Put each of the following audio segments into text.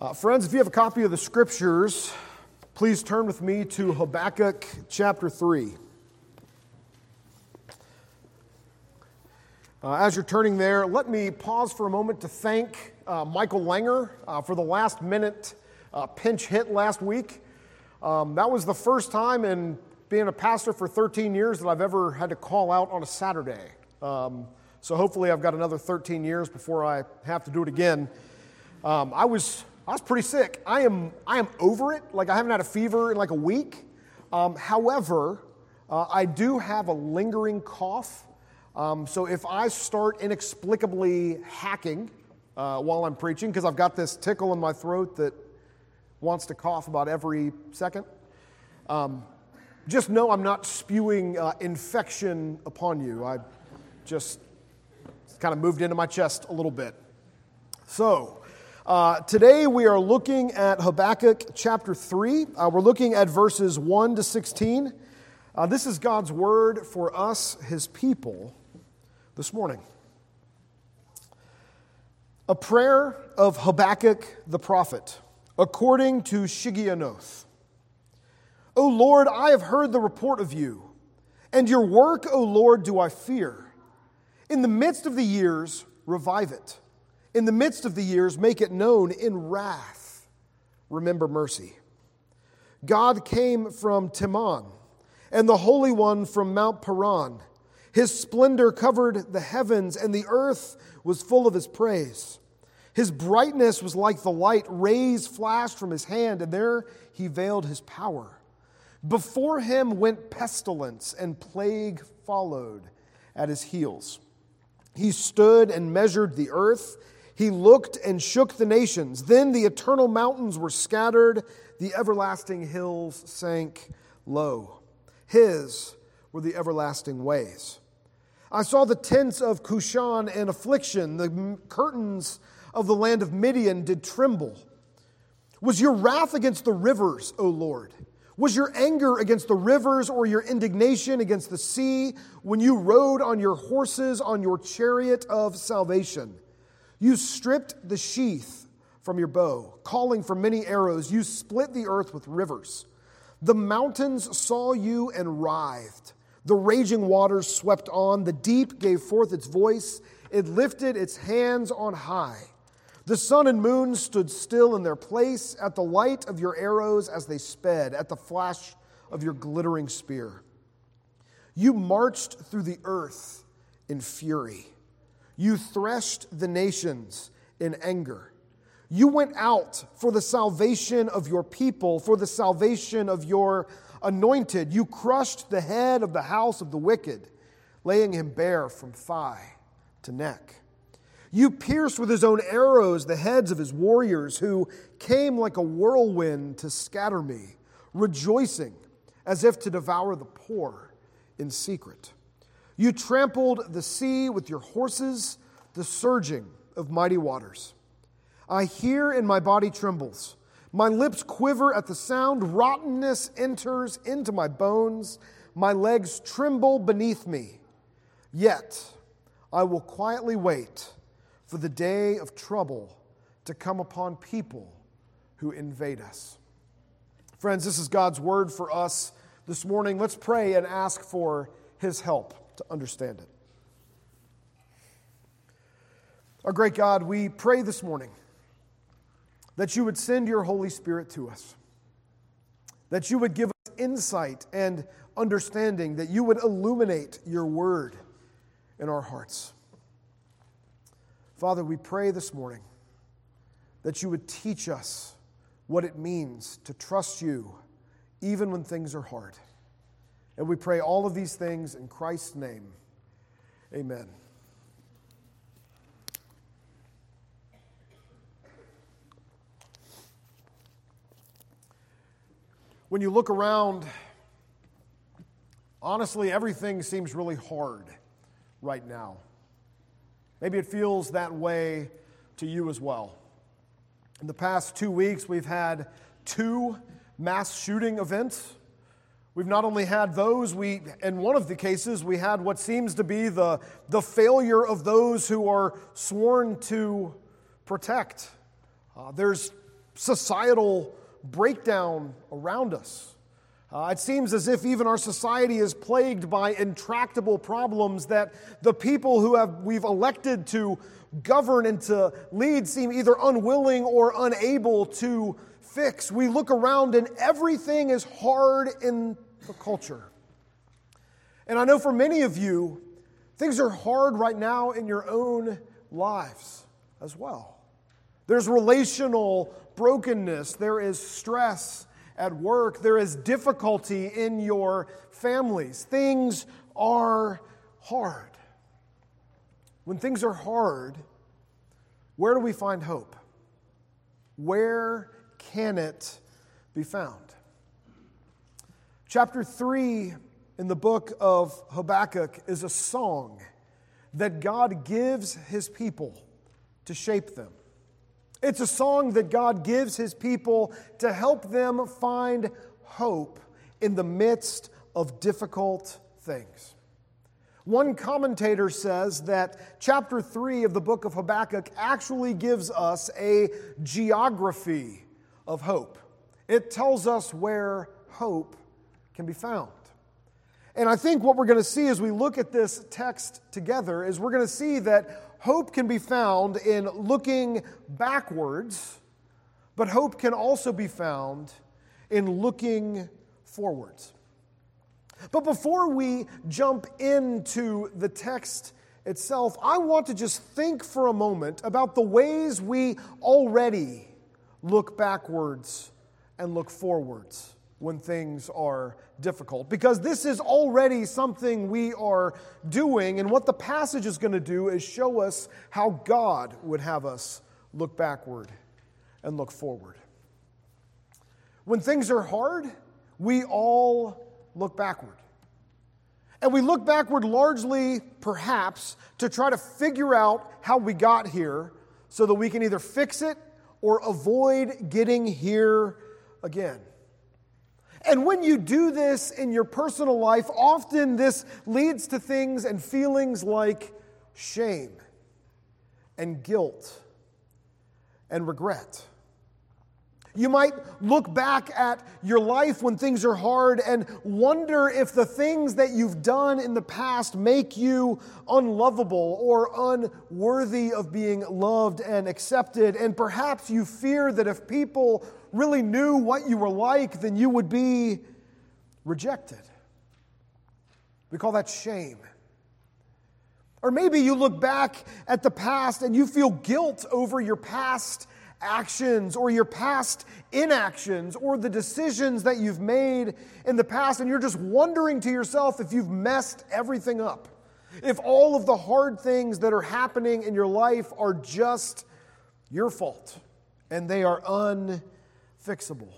Uh, friends, if you have a copy of the scriptures, please turn with me to Habakkuk chapter 3. Uh, as you're turning there, let me pause for a moment to thank uh, Michael Langer uh, for the last minute uh, pinch hit last week. Um, that was the first time in being a pastor for 13 years that I've ever had to call out on a Saturday. Um, so hopefully, I've got another 13 years before I have to do it again. Um, I was I was pretty sick. I am, I am over it. Like, I haven't had a fever in like a week. Um, however, uh, I do have a lingering cough. Um, so if I start inexplicably hacking uh, while I'm preaching, because I've got this tickle in my throat that wants to cough about every second, um, just know I'm not spewing uh, infection upon you. I just kind of moved into my chest a little bit. So, uh, today we are looking at Habakkuk chapter 3. Uh, we're looking at verses 1 to 16. Uh, this is God's word for us, his people, this morning. A prayer of Habakkuk the prophet, according to Shigionoth. O Lord, I have heard the report of you, and your work, O Lord, do I fear. In the midst of the years, revive it. In the midst of the years, make it known in wrath. Remember mercy. God came from Teman, and the Holy One from Mount Paran. His splendor covered the heavens, and the earth was full of his praise. His brightness was like the light, rays flashed from his hand, and there he veiled his power. Before him went pestilence, and plague followed at his heels. He stood and measured the earth he looked and shook the nations. Then the eternal mountains were scattered, the everlasting hills sank low. His were the everlasting ways. I saw the tents of Cushan in affliction, the curtains of the land of Midian did tremble. Was your wrath against the rivers, O Lord? Was your anger against the rivers or your indignation against the sea when you rode on your horses on your chariot of salvation? You stripped the sheath from your bow, calling for many arrows. You split the earth with rivers. The mountains saw you and writhed. The raging waters swept on. The deep gave forth its voice. It lifted its hands on high. The sun and moon stood still in their place at the light of your arrows as they sped, at the flash of your glittering spear. You marched through the earth in fury. You threshed the nations in anger. You went out for the salvation of your people, for the salvation of your anointed. You crushed the head of the house of the wicked, laying him bare from thigh to neck. You pierced with his own arrows the heads of his warriors, who came like a whirlwind to scatter me, rejoicing as if to devour the poor in secret. You trampled the sea with your horses, the surging of mighty waters. I hear and my body trembles. My lips quiver at the sound. Rottenness enters into my bones. My legs tremble beneath me. Yet I will quietly wait for the day of trouble to come upon people who invade us. Friends, this is God's word for us this morning. Let's pray and ask for his help to understand it. Our great God, we pray this morning that you would send your Holy Spirit to us, that you would give us insight and understanding, that you would illuminate your word in our hearts. Father, we pray this morning that you would teach us what it means to trust you even when things are hard. And we pray all of these things in Christ's name. Amen. When you look around, honestly, everything seems really hard right now. Maybe it feels that way to you as well. In the past two weeks, we've had two mass shooting events We've not only had those, we, in one of the cases, we had what seems to be the, the failure of those who are sworn to protect. Uh, there's societal breakdown around us. Uh, it seems as if even our society is plagued by intractable problems that the people who have we've elected to govern and to lead seem either unwilling or unable to fix. We look around and everything is hard in the culture. And I know for many of you, things are hard right now in your own lives as well. There's relational brokenness, there is stress at work, there is difficulty in your families. Things are hard. When things are hard, where do we find hope? Where can it be found? Chapter 3 in the book of Habakkuk is a song that God gives his people to shape them. It's a song that God gives his people to help them find hope in the midst of difficult things. One commentator says that chapter 3 of the book of Habakkuk actually gives us a geography of hope. It tells us where hope can be found. And I think what we're going to see as we look at this text together is we're going to see that hope can be found in looking backwards, but hope can also be found in looking forwards. But before we jump into the text itself, I want to just think for a moment about the ways we already look backwards and look forwards when things are difficult. Because this is already something we are doing, and what the passage is going to do is show us how God would have us look backward and look forward. When things are hard, we all look backward. And we look backward largely, perhaps, to try to figure out how we got here so that we can either fix it or avoid getting here again. And when you do this in your personal life, often this leads to things and feelings like shame and guilt and regret. You might look back at your life when things are hard and wonder if the things that you've done in the past make you unlovable or unworthy of being loved and accepted. And perhaps you fear that if people really knew what you were like, then you would be rejected. We call that shame. Or maybe you look back at the past and you feel guilt over your past actions or your past inactions or the decisions that you've made in the past, and you're just wondering to yourself if you've messed everything up. If all of the hard things that are happening in your life are just your fault and they are unfixable.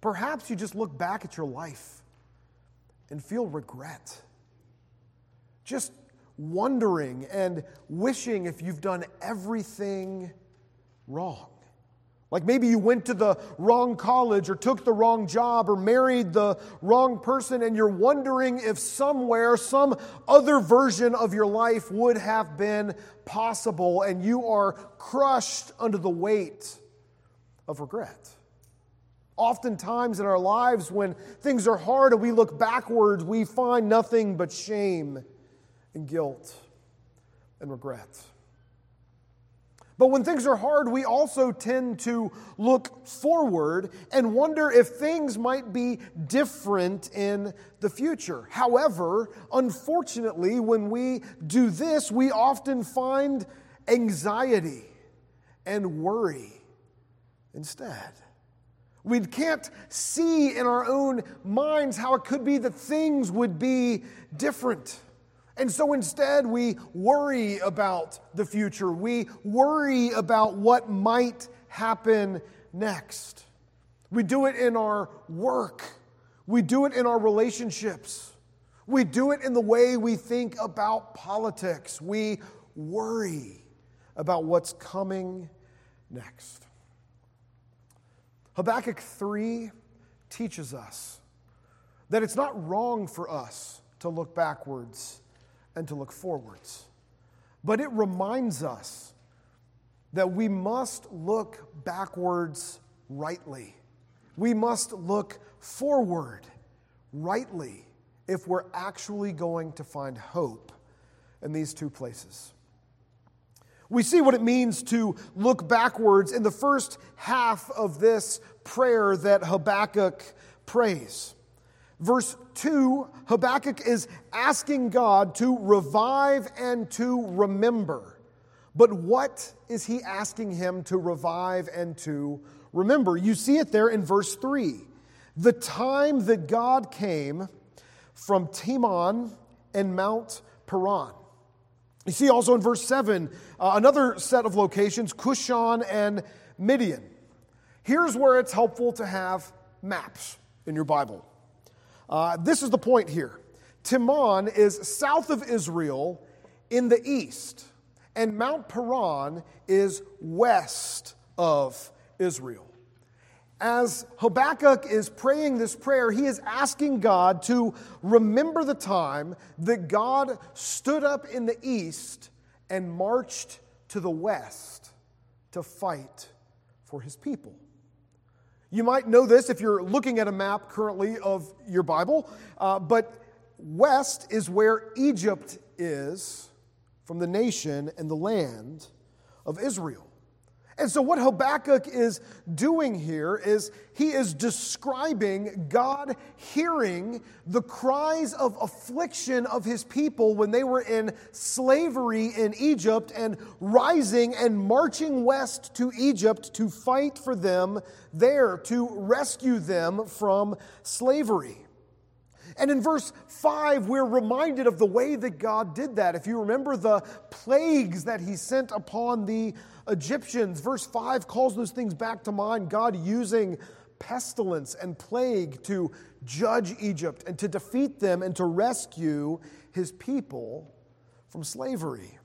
Perhaps you just look back at your life and feel regret. Just wondering and wishing if you've done everything wrong. Like maybe you went to the wrong college or took the wrong job or married the wrong person, and you're wondering if somewhere, some other version of your life would have been possible, and you are crushed under the weight of regret. Oftentimes in our lives, when things are hard and we look backwards, we find nothing but shame and guilt and regret. But when things are hard, we also tend to look forward and wonder if things might be different in the future. However, unfortunately, when we do this, we often find anxiety and worry instead. We can't see in our own minds how it could be that things would be different. And so instead, we worry about the future. We worry about what might happen next. We do it in our work, we do it in our relationships, we do it in the way we think about politics. We worry about what's coming next. Habakkuk 3 teaches us that it's not wrong for us to look backwards and to look forwards. But it reminds us that we must look backwards rightly. We must look forward rightly if we're actually going to find hope in these two places. We see what it means to look backwards in the first half of this prayer that Habakkuk prays. Verse 2, Habakkuk is asking God to revive and to remember. But what is he asking him to revive and to remember? You see it there in verse 3. The time that God came from Teman and Mount Paran. You see also in verse 7 uh, another set of locations, Cushan and Midian. Here's where it's helpful to have maps in your Bible. Uh, this is the point here. Teman is south of Israel in the east, and Mount Paran is west of Israel. As Habakkuk is praying this prayer, he is asking God to remember the time that God stood up in the east and marched to the west to fight for his people. You might know this if you're looking at a map currently of your Bible, uh, but west is where Egypt is from the nation and the land of Israel. And so, what Habakkuk is doing here is he is describing God hearing the cries of affliction of his people when they were in slavery in Egypt and rising and marching west to Egypt to fight for them there, to rescue them from slavery. And in verse 5, we're reminded of the way that God did that. If you remember the plagues that he sent upon the Egyptians, verse 5 calls those things back to mind. God using pestilence and plague to judge Egypt and to defeat them and to rescue his people from slavery.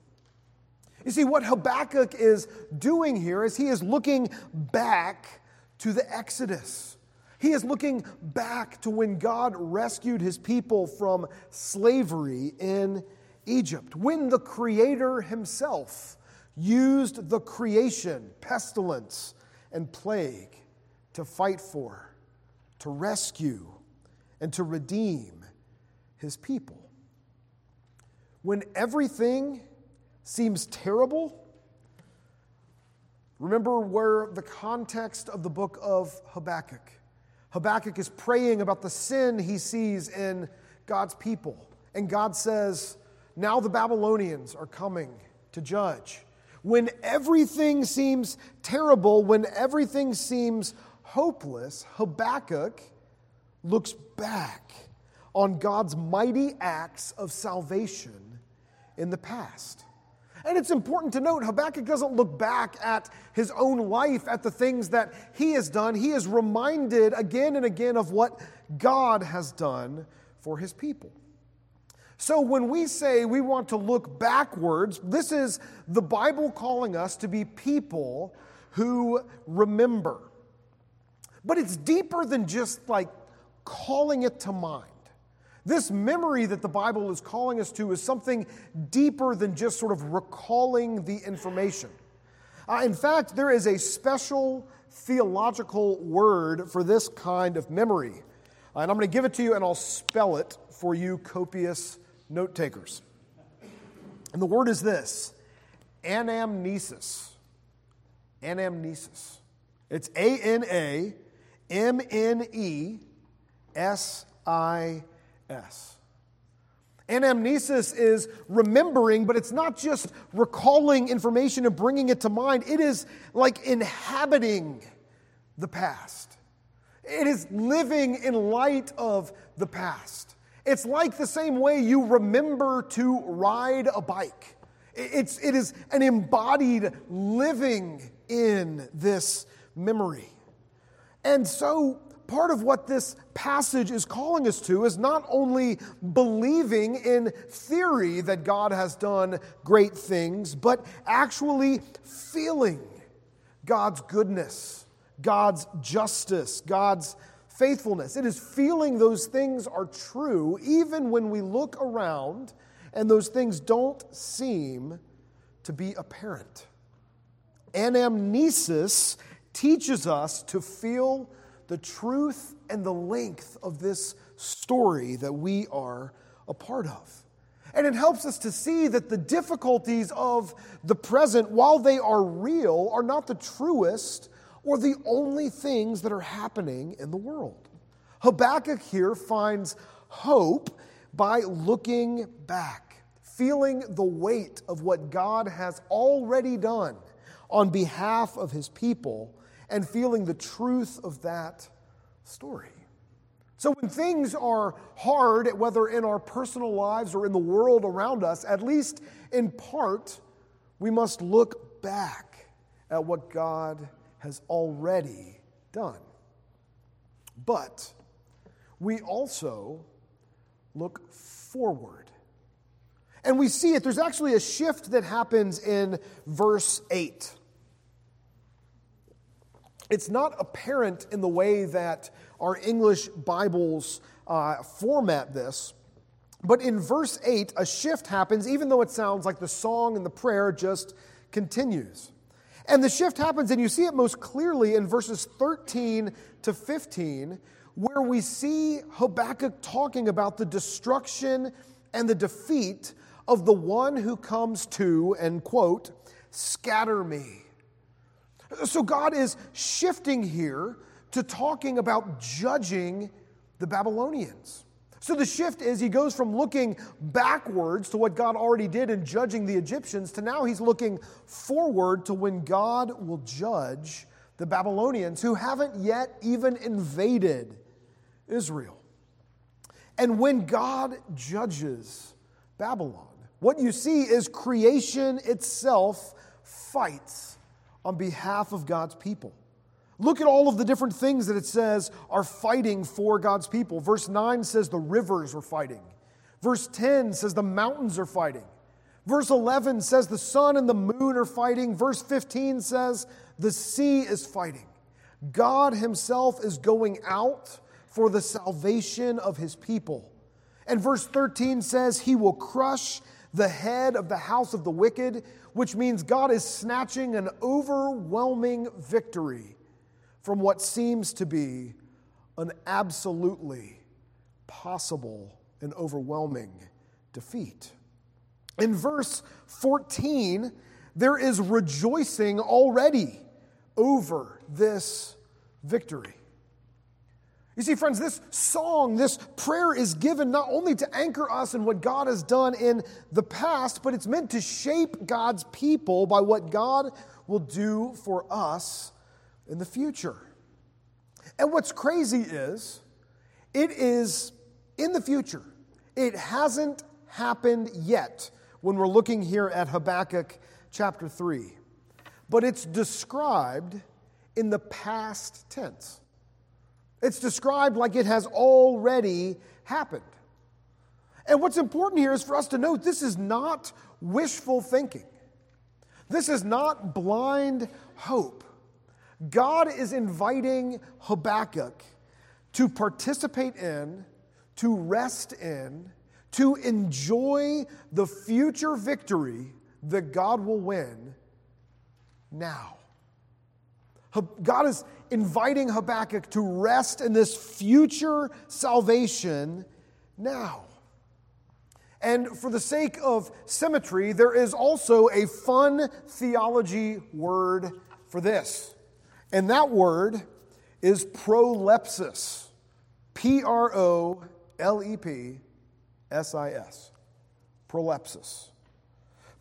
You see, what Habakkuk is doing here is he is looking back to the Exodus. He is looking back to when God rescued his people from slavery in Egypt, when the Creator himself used the creation, pestilence, and plague to fight for, to rescue, and to redeem his people. When everything seems terrible, remember where the context of the book of Habakkuk Habakkuk is praying about the sin he sees in God's people. And God says, Now the Babylonians are coming to judge. When everything seems terrible, when everything seems hopeless, Habakkuk looks back on God's mighty acts of salvation in the past. And it's important to note Habakkuk doesn't look back at his own life, at the things that he has done. He is reminded again and again of what God has done for his people. So when we say we want to look backwards, this is the Bible calling us to be people who remember. But it's deeper than just like calling it to mind. This memory that the Bible is calling us to is something deeper than just sort of recalling the information. Uh, in fact, there is a special theological word for this kind of memory. Uh, and I'm going to give it to you and I'll spell it for you copious note takers. And the word is this anamnesis. Anamnesis. It's A N A M N E S I S. Anamnesis is remembering, but it's not just recalling information and bringing it to mind. It is like inhabiting the past. It is living in light of the past. It's like the same way you remember to ride a bike. It's, it is an embodied living in this memory. And so part of what this passage is calling us to is not only believing in theory that God has done great things, but actually feeling God's goodness, God's justice, God's faithfulness. It is feeling those things are true even when we look around and those things don't seem to be apparent. Anamnesis teaches us to feel the truth and the length of this story that we are a part of. And it helps us to see that the difficulties of the present, while they are real, are not the truest or the only things that are happening in the world. Habakkuk here finds hope by looking back, feeling the weight of what God has already done on behalf of his people, and feeling the truth of that story. So, when things are hard, whether in our personal lives or in the world around us, at least in part, we must look back at what God has already done. But we also look forward. And we see it, there's actually a shift that happens in verse 8. It's not apparent in the way that our English Bibles uh, format this, but in verse 8, a shift happens, even though it sounds like the song and the prayer just continues. And the shift happens, and you see it most clearly in verses 13 to 15, where we see Habakkuk talking about the destruction and the defeat of the one who comes to, and quote, scatter me. So God is shifting here to talking about judging the Babylonians. So the shift is he goes from looking backwards to what God already did in judging the Egyptians to now he's looking forward to when God will judge the Babylonians who haven't yet even invaded Israel. And when God judges Babylon, what you see is creation itself fights on behalf of God's people. Look at all of the different things that it says are fighting for God's people. Verse 9 says the rivers are fighting. Verse 10 says the mountains are fighting. Verse 11 says the sun and the moon are fighting. Verse 15 says the sea is fighting. God Himself is going out for the salvation of His people. And verse 13 says He will crush the head of the house of the wicked, which means God is snatching an overwhelming victory from what seems to be an absolutely possible and overwhelming defeat. In verse 14, there is rejoicing already over this victory. You see, friends, this song, this prayer is given not only to anchor us in what God has done in the past, but it's meant to shape God's people by what God will do for us in the future. And what's crazy is, it is in the future. It hasn't happened yet when we're looking here at Habakkuk chapter 3. But it's described in the past tense. It's described like it has already happened. And what's important here is for us to note this is not wishful thinking. This is not blind hope. God is inviting Habakkuk to participate in, to rest in, to enjoy the future victory that God will win now. God is inviting Habakkuk to rest in this future salvation now. And for the sake of symmetry, there is also a fun theology word for this. And that word is prolepsis. P R O L E P S I S. Prolepsis.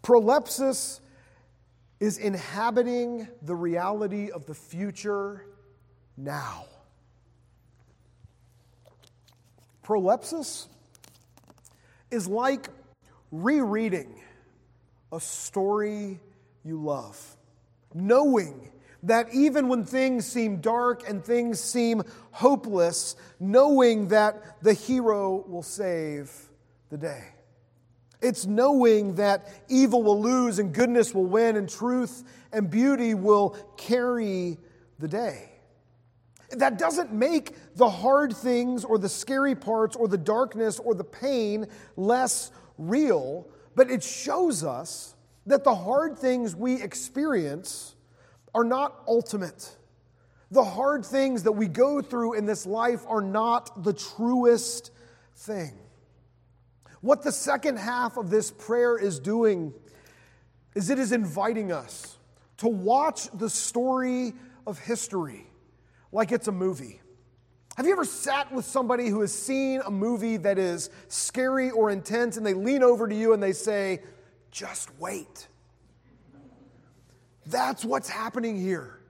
Prolepsis is inhabiting the reality of the future now. Prolepsis is like rereading a story you love, knowing that even when things seem dark and things seem hopeless, knowing that the hero will save the day. It's knowing that evil will lose and goodness will win and truth and beauty will carry the day. That doesn't make the hard things or the scary parts or the darkness or the pain less real, but it shows us that the hard things we experience are not ultimate. The hard things that we go through in this life are not the truest thing. What the second half of this prayer is doing is it is inviting us to watch the story of history like it's a movie. Have you ever sat with somebody who has seen a movie that is scary or intense and they lean over to you and they say, just wait? That's what's happening here.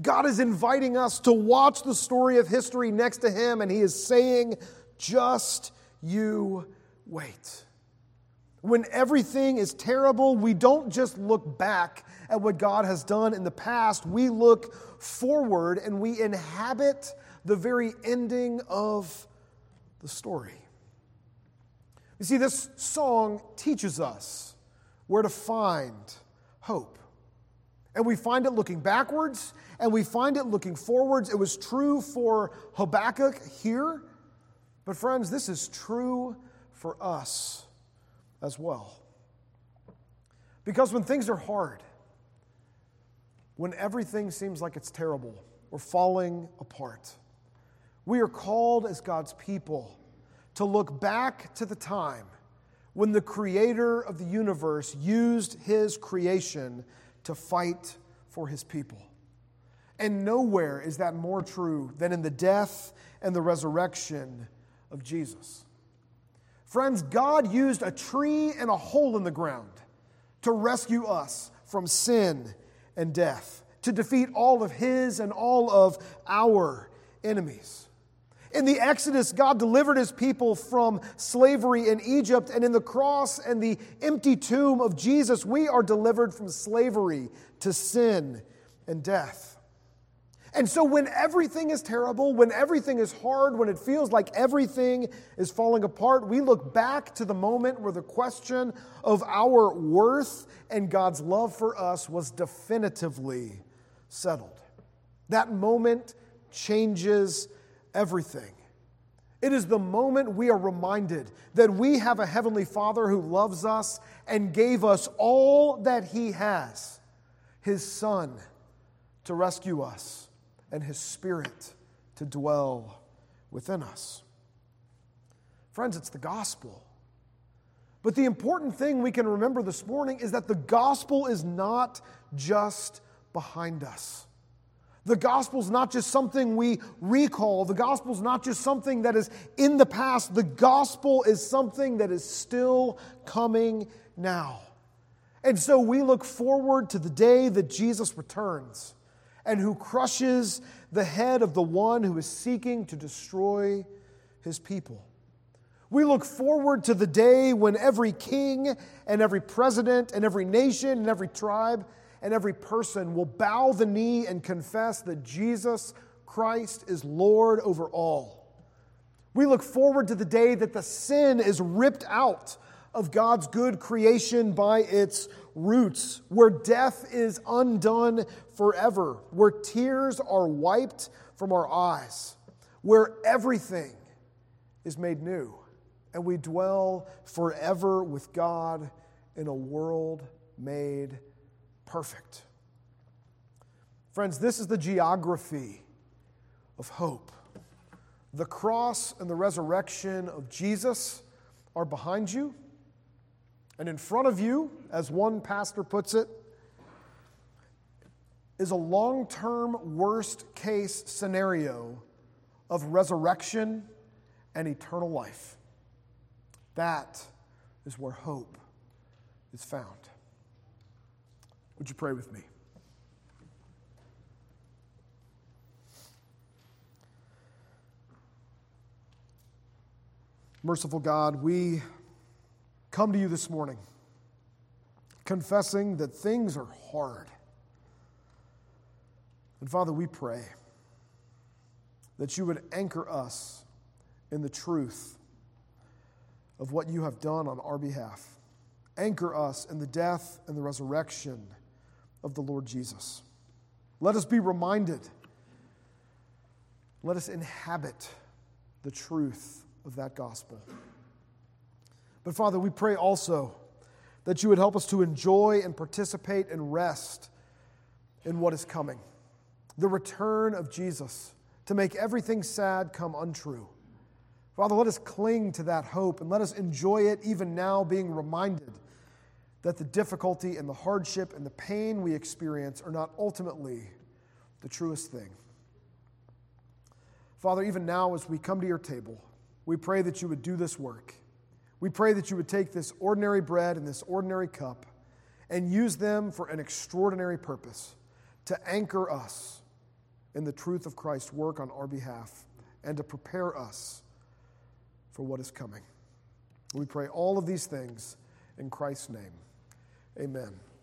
God is inviting us to watch the story of history next to Him, and He is saying, just you wait. When everything is terrible, we don't just look back at what God has done in the past, we look forward and we inhabit the very ending of the story. You see, this song teaches us where to find hope. And we find it looking backwards and we find it looking forwards. It was true for Habakkuk here, but friends, this is true for us as well. Because when things are hard, when everything seems like it's terrible or falling apart, we are called as God's people to look back to the time when the creator of the universe used his creation to fight for his people. And nowhere is that more true than in the death and the resurrection of Jesus. Friends, God used a tree and a hole in the ground to rescue us from sin and death, to defeat all of his and all of our enemies. In the Exodus, God delivered his people from slavery in Egypt, and in the cross and the empty tomb of Jesus, we are delivered from slavery to sin and death. And so, when everything is terrible, when everything is hard, when it feels like everything is falling apart, we look back to the moment where the question of our worth and God's love for us was definitively settled. That moment changes everything. It is the moment we are reminded that we have a Heavenly Father who loves us and gave us all that He has His Son to rescue us and His Spirit to dwell within us. Friends, it's the gospel. But the important thing we can remember this morning is that the gospel is not just behind us. The gospel is not just something we recall. The gospel is not just something that is in the past. The gospel is something that is still coming now. And so we look forward to the day that Jesus returns and who crushes the head of the one who is seeking to destroy his people. We look forward to the day when every king and every president and every nation and every tribe and every person will bow the knee and confess that Jesus Christ is Lord over all. We look forward to the day that the sin is ripped out of God's good creation by its roots, where death is undone forever, where tears are wiped from our eyes, where everything is made new, and we dwell forever with God in a world made perfect. Friends, this is the geography of hope. The cross and the resurrection of Jesus are behind you. And in front of you, as one pastor puts it, is a long term worst case scenario of resurrection and eternal life. That is where hope is found. Would you pray with me? Merciful God, we come to you this morning confessing that things are hard. And Father, we pray that you would anchor us in the truth of what you have done on our behalf. Anchor us in the death and the resurrection of the Lord Jesus. Let us be reminded. Let us inhabit the truth of that gospel. But Father, we pray also that you would help us to enjoy and participate and rest in what is coming the return of Jesus to make everything sad come untrue. Father, let us cling to that hope and let us enjoy it even now, being reminded that the difficulty and the hardship and the pain we experience are not ultimately the truest thing. Father, even now as we come to your table, we pray that you would do this work. We pray that you would take this ordinary bread and this ordinary cup and use them for an extraordinary purpose to anchor us in the truth of Christ's work on our behalf and to prepare us for what is coming. We pray all of these things in Christ's name. Amen.